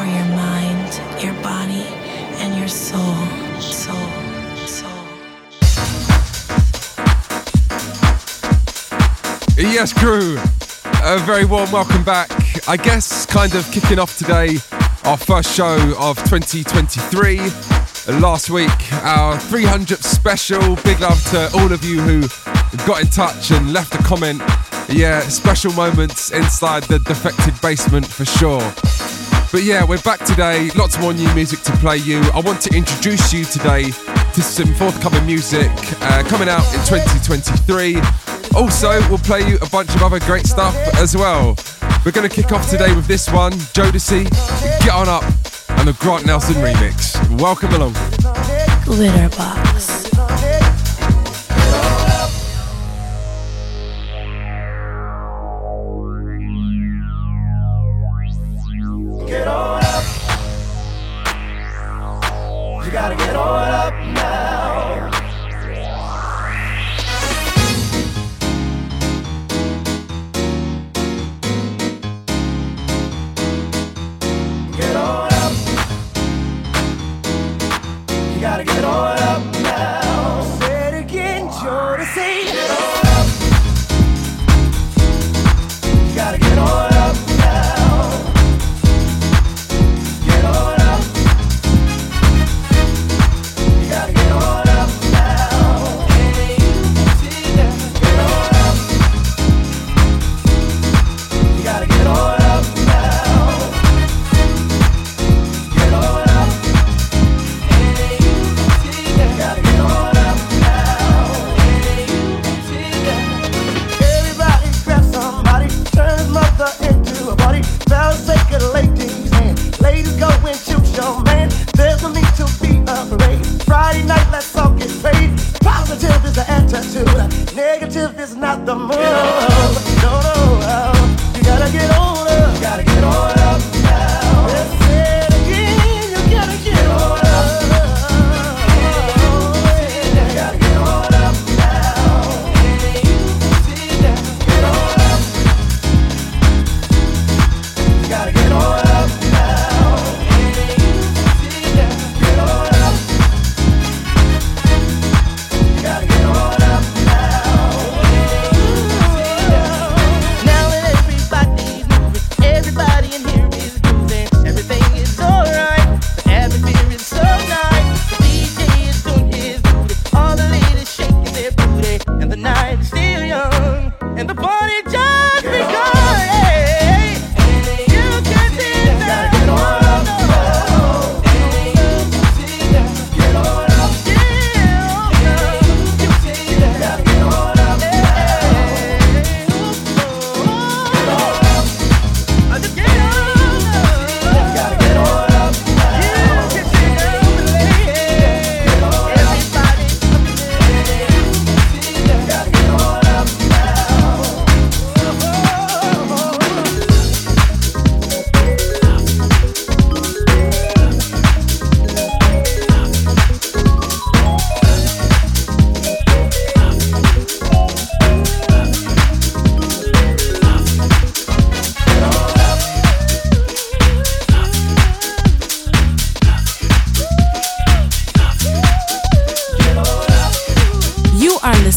for your mind, your body, and your soul. Soul. Yes, crew. A very warm welcome back. I guess kind of kicking off today our first show of 2023. Last week, our 300th special. Big love to all of you who got in touch and left a comment. Yeah, special moments inside the defected basement for sure. But yeah, we're back today. Lots more new music to play you. I want to introduce you today to some forthcoming music uh, coming out in 2023. Also, we'll play you a bunch of other great stuff as well. We're going to kick off today with this one, Jodeci, Get On Up, and the Grant Nelson remix. Welcome along. Glitterbox.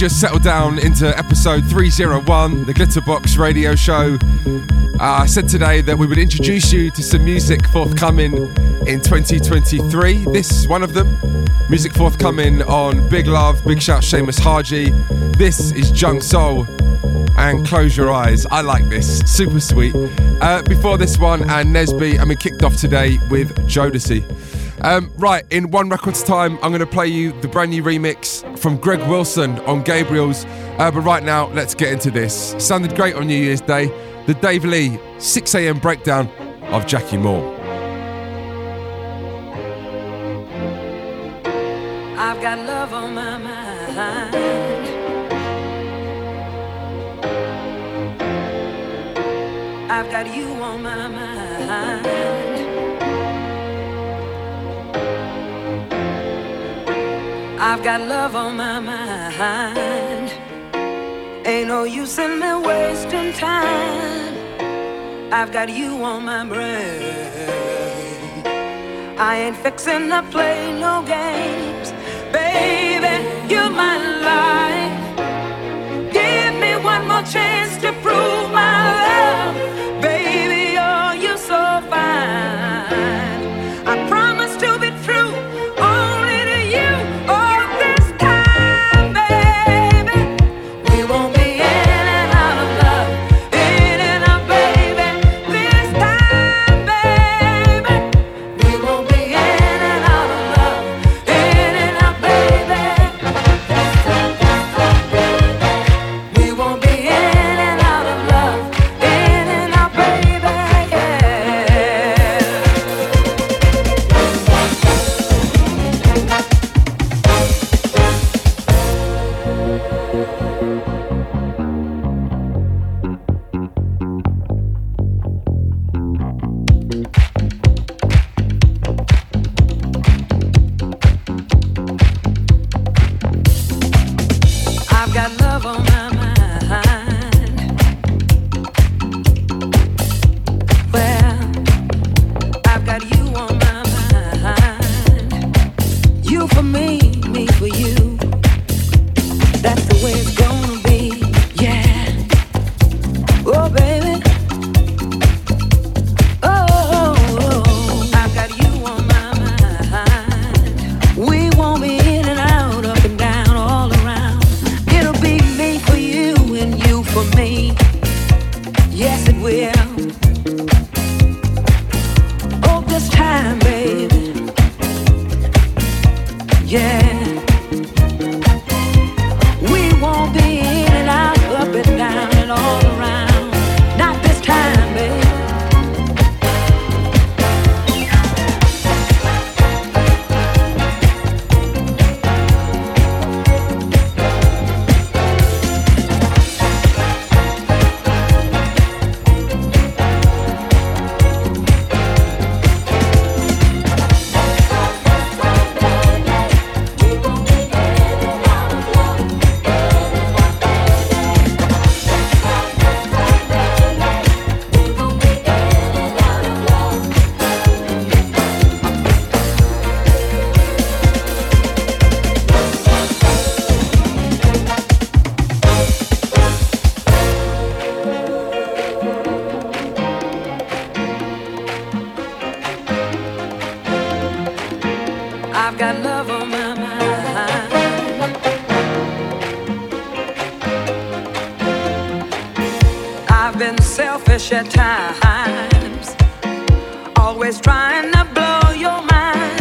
Just settled down into episode 301, the Glitterbox radio show. Uh, I said today that we would introduce you to some music forthcoming in 2023. This is one of them. Music forthcoming on Big Love, Big Shout Seamus Haji. This is Jung Soul and Close Your Eyes. I like this, super sweet. Uh, before this one Ann Nesby, I mean, kicked off today with Jodeci. Um, right, in one record's time, I'm going to play you the brand new remix from Greg Wilson on Gabriels. Uh, but right now, let's get into this. Sounded great on New Year's Day. The Dave Lee 6 a.m. breakdown of Jackie Moore. I've got love on my mind. I've got you on my mind. I've got love on my mind. Ain't no use in me wasting time. I've got you on my brain. I ain't fixing to play no games. Baby, you're my life. Give me one more chance to prove my trying to blow your mind.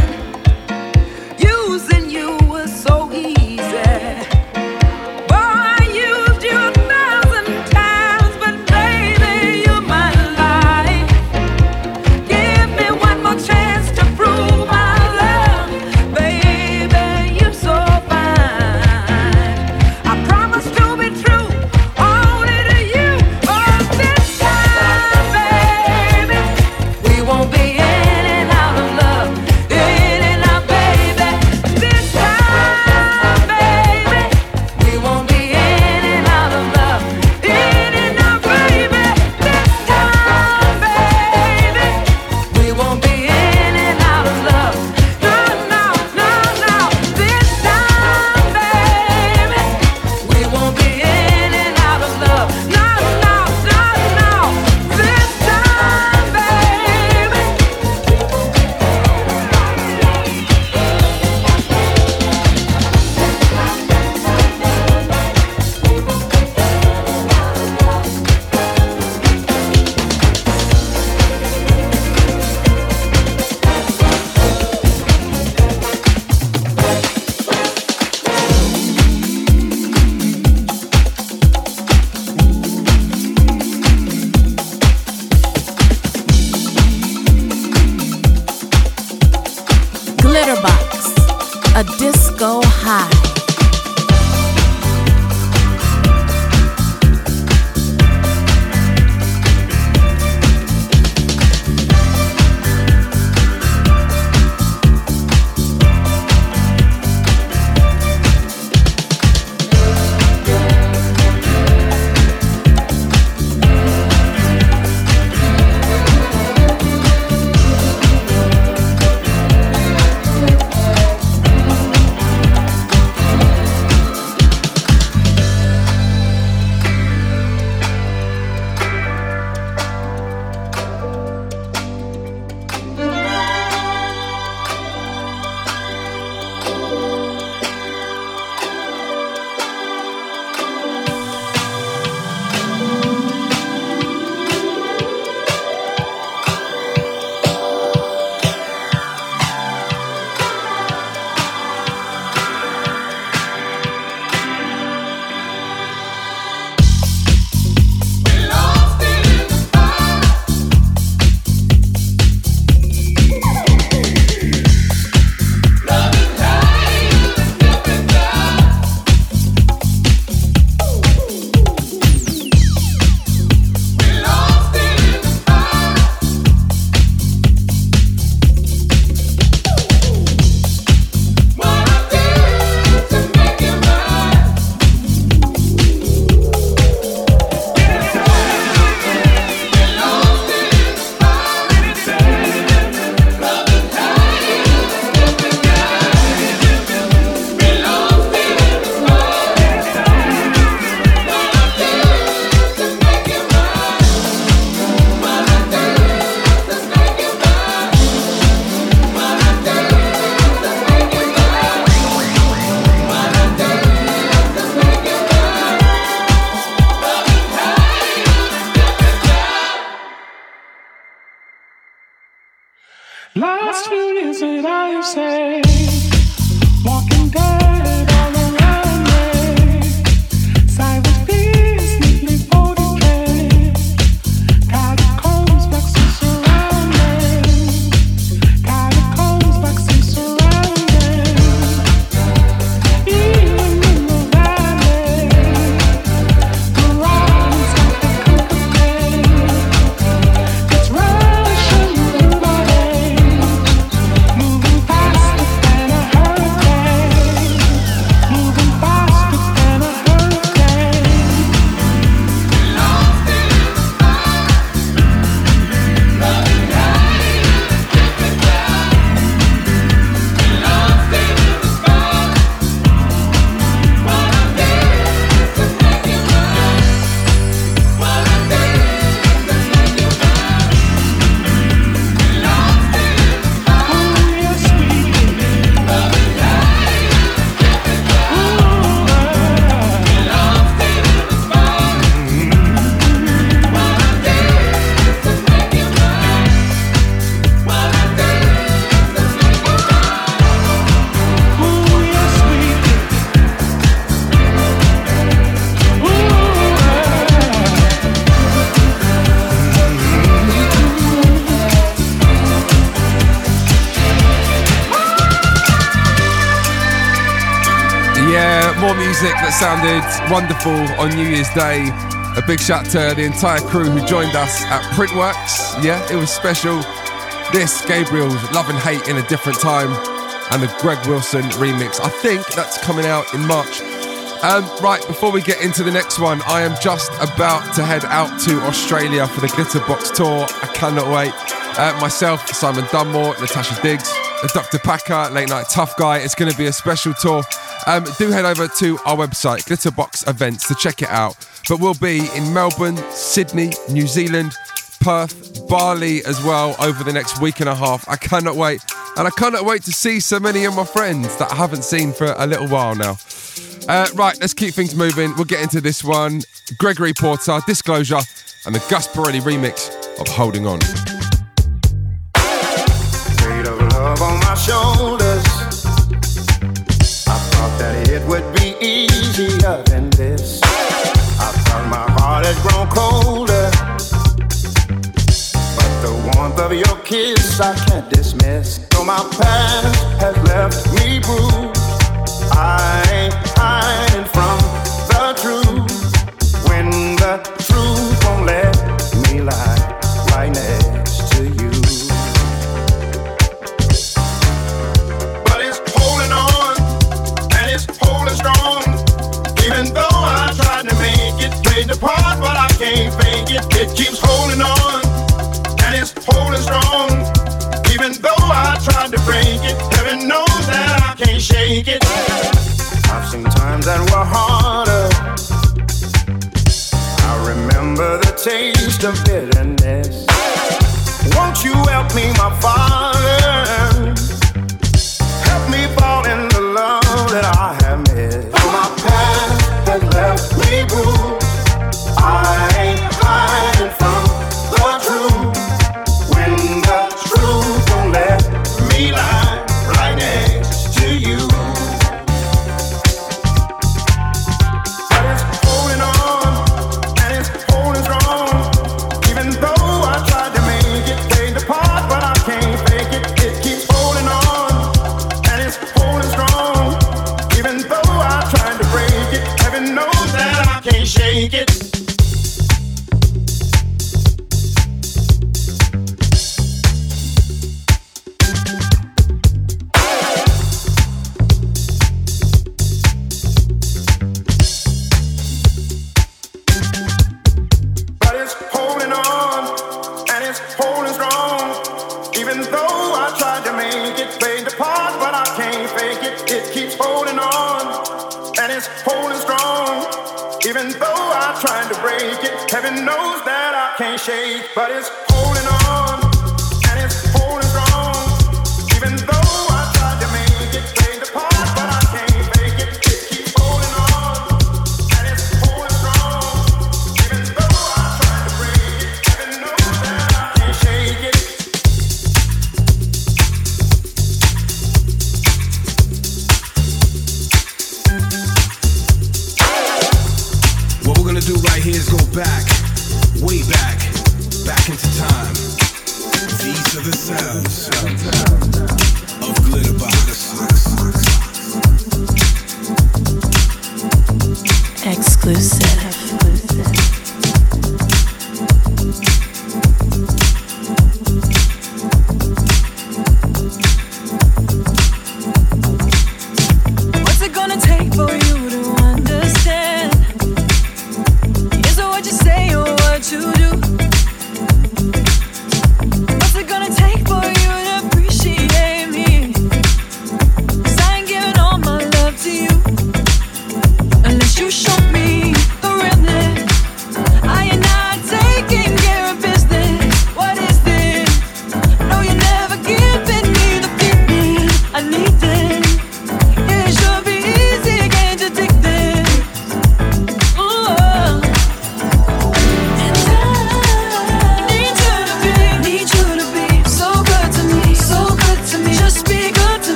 Wonderful on New Year's Day. A big shout to the entire crew who joined us at Printworks. Yeah, it was special. This, Gabriels Love and Hate in a Different Time, and the Greg Wilson remix. I think that's coming out in March. Um, right, before we get into the next one, I am just about to head out to Australia for the Glitterbox tour. I cannot wait. Uh, myself, Simon Dunmore, Natasha Diggs, Dr. Packer, Late Nite Tuff Guy. It's going to be a special tour. Um, do head over to our website, Glitterbox Events, to check it out. But we'll be in Melbourne, Sydney, New Zealand, Perth, Bali as well over the next week and a half. I cannot wait. And I cannot wait to see so many of my friends that I haven't seen for a little while now. Uh, right, let's keep things moving. We'll get into this one. Gregory Porter, Disclosure, and the Gus Pirelli remix of Holding On. Kiss I can't dismiss. Though my past has left me bruised, I ain't hiding from break it, heaven knows that I can't shake it. I've seen times that were harder. I remember the taste of bitterness. Won't you help me, my father?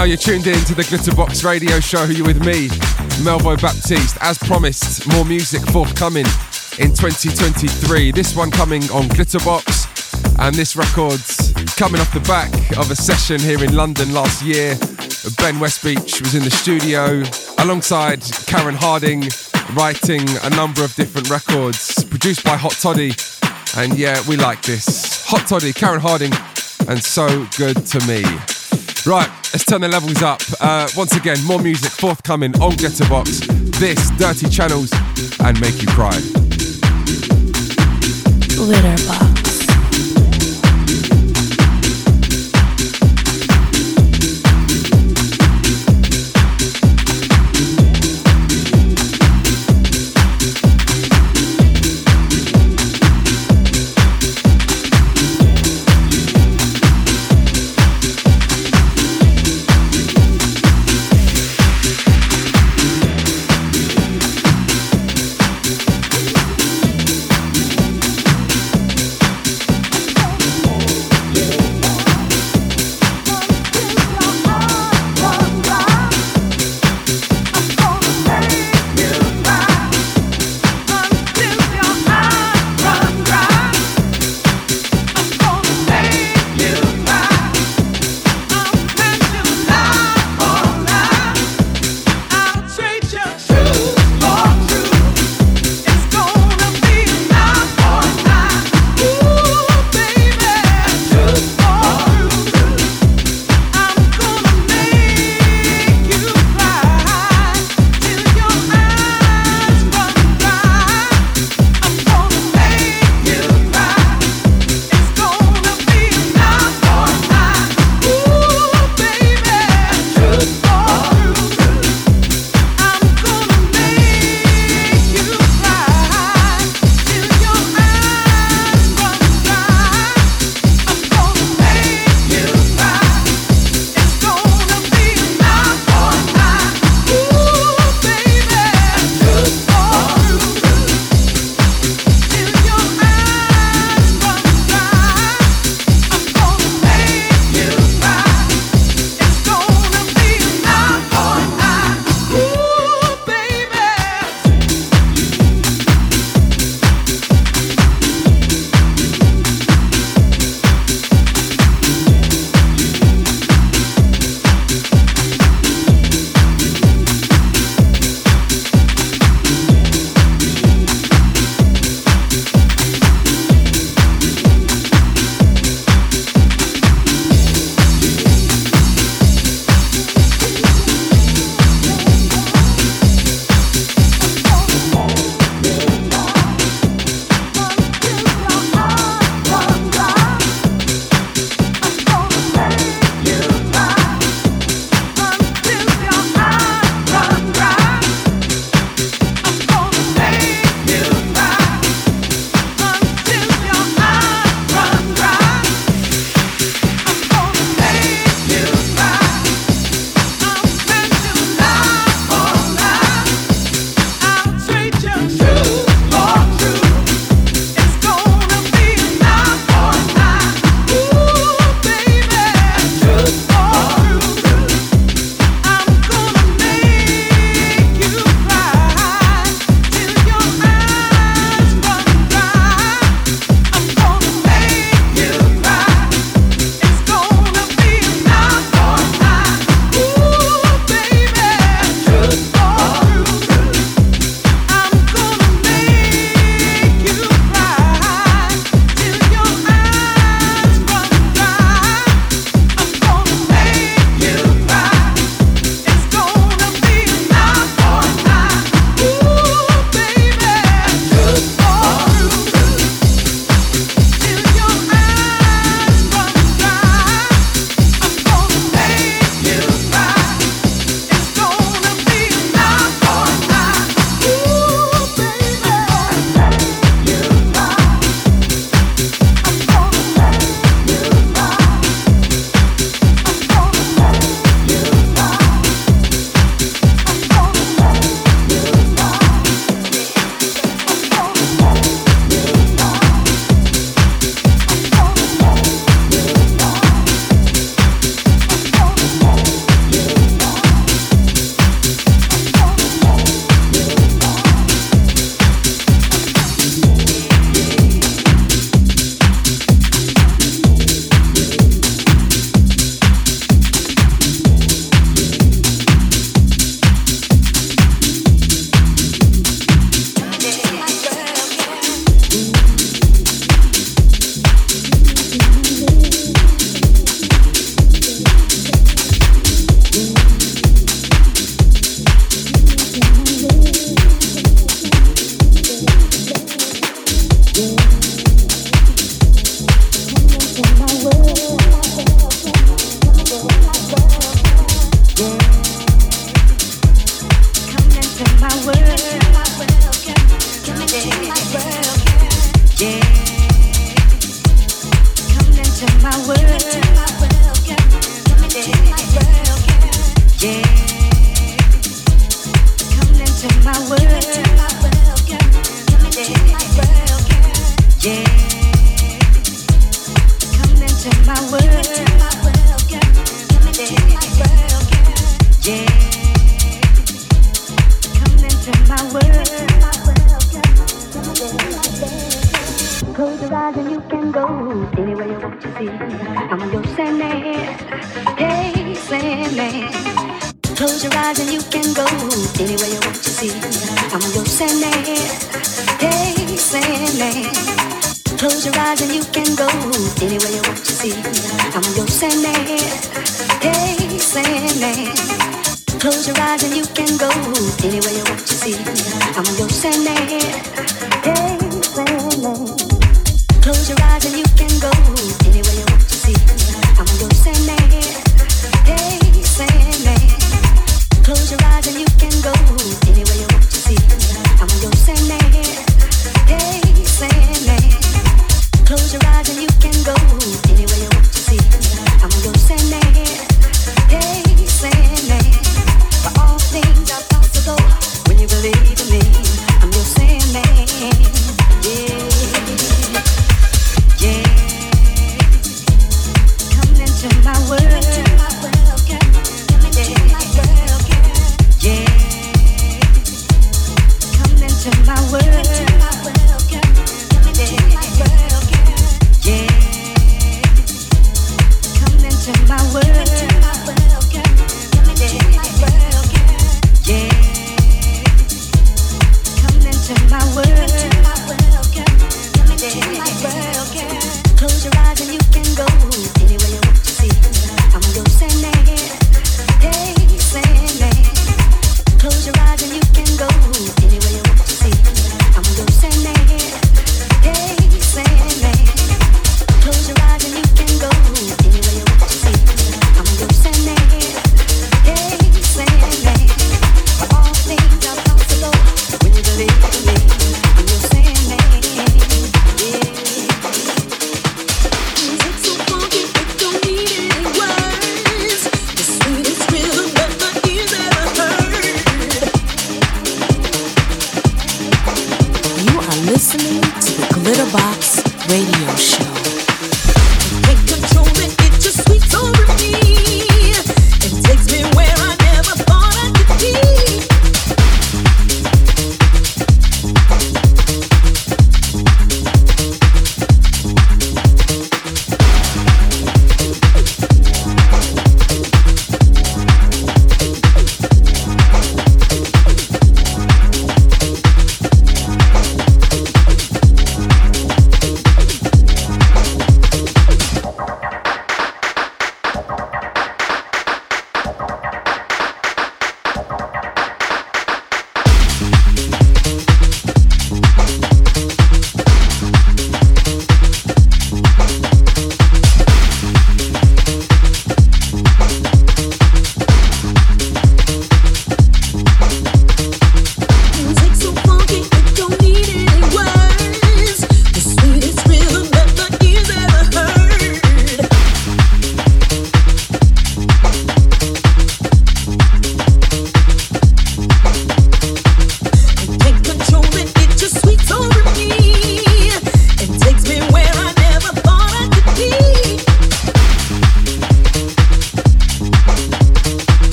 Now, you're tuned in to the Glitterbox radio show. You're with me, Melvo Baptiste. As promised, more music forthcoming in 2023. This one coming on Glitterbox, and this record's coming off the back of a session here in London last year. Ben Westbeach was in the studio alongside Karen Harding, writing a number of different records produced by Hot Toddy. And yeah, we like this. Hot Toddy, Karen Harding, and so good to me. Right, let's turn the levels up. Uh, once again, more music forthcoming on Glitterbox. This, Dirty Channels, and Make You Cry.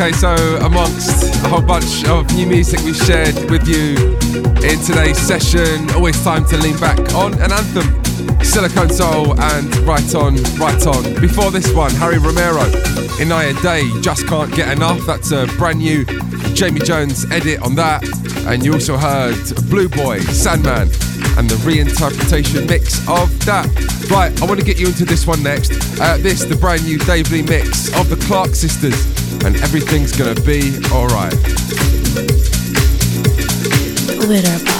Okay, so amongst a whole bunch of new music we shared with you in today's session, always time to lean back on an anthem. Silicone Soul and Right On, Right On. Before this one, Harry Romero, Inaya Day, Just Can't Get Enough. That's a brand new Jamie Jones edit on that. And you also heard Blue Boy, Sandman, and the reinterpretation mix of that. Right, I want to get you into this one next. Uh, this, the brand new Dave Lee mix of the Clark Sisters and everything's gonna be alright. Yeah,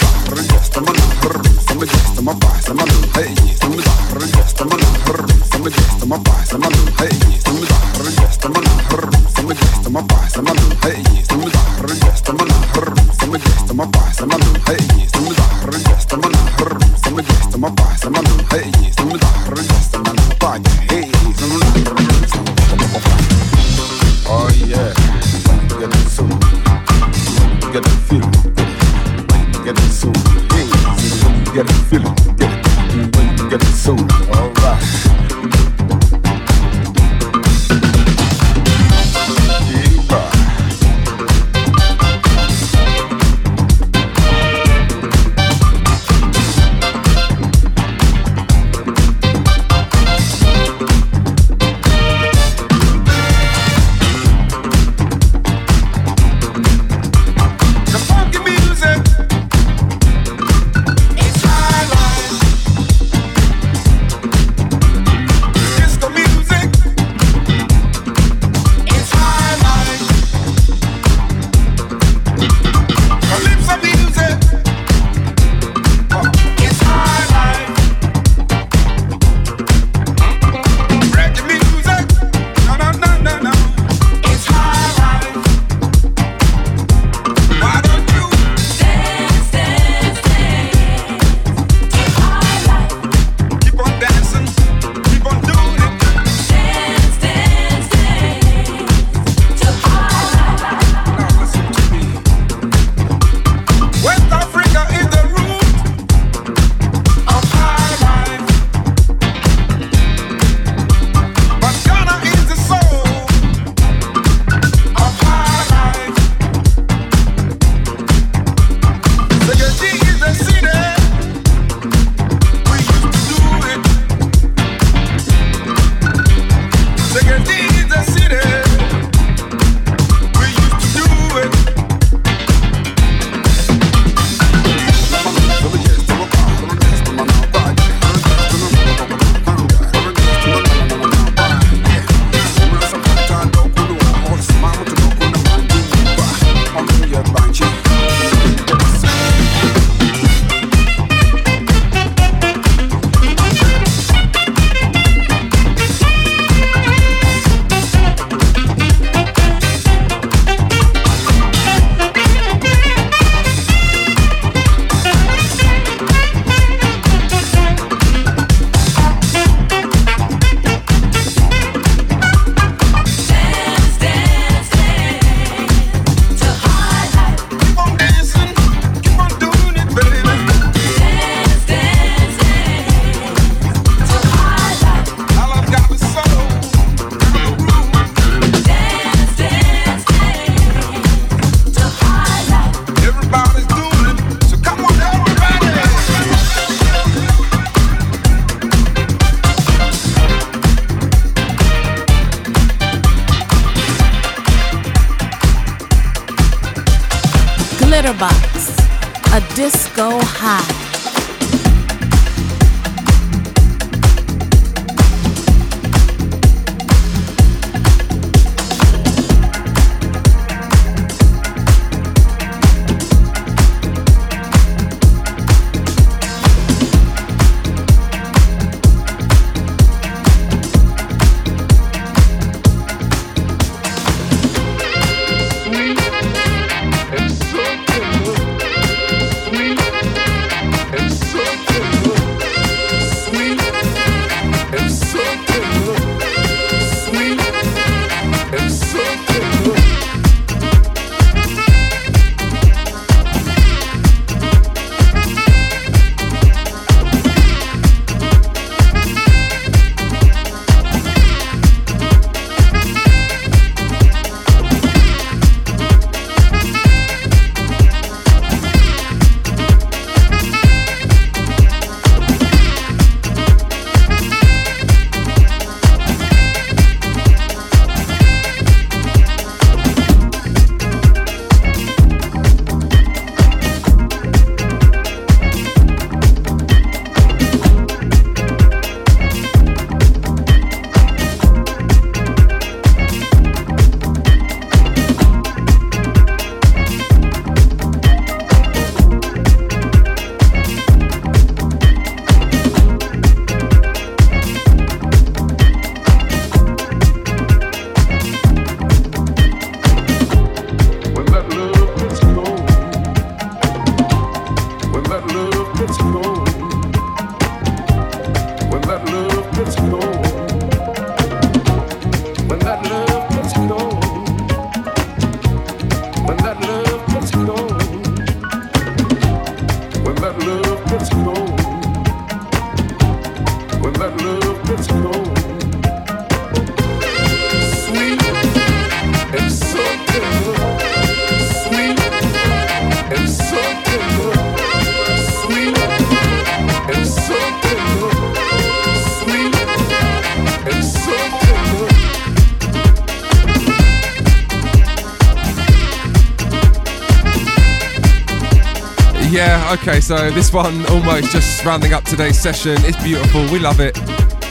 okay, so this one almost just rounding up today's session. It's beautiful, we love it.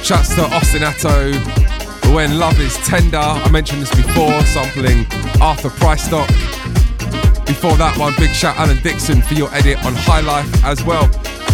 Shouts to Austin Ato. When Love is Tender, I mentioned this before, sampling Arthur Price Before that one, big shout Alan Dixon for your edit on High Life as well.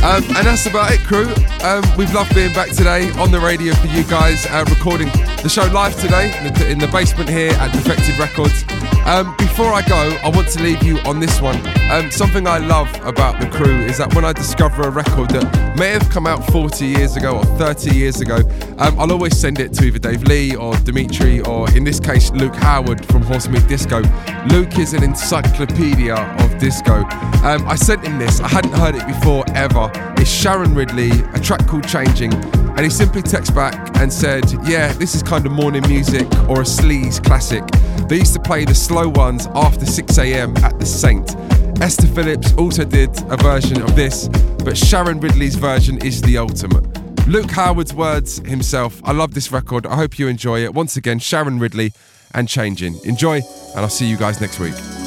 Um, and that's about it, crew. Um, we've loved being back today on the radio for you guys, uh, recording the show live today in the, in the basement here at Defected Records. Um, before I go, I want to leave you on this one. Um, something I love about the crew is that when I discover a record that may have come out 40 years ago or 30 years ago, um, I'll always send it to either Dave Lee or Dimitri or, in this case, Luke Howard from Horse Meat Disco. Luke is an encyclopedia of disco. Um, I sent him this, I hadn't heard it before ever. It's Sharon Ridley, a track called Changing. And he simply texted back and said, Yeah, this is kind of morning music or a sleaze classic. They used to play the slow ones after 6 a.m. at the Saint. Esther Phillips also did a version of this, but Sharon Ridley's version is the ultimate. Luke Howard's words himself. I love this record. I hope you enjoy it. Once again, Sharon Ridley and Changing. Enjoy, and I'll see you guys next week.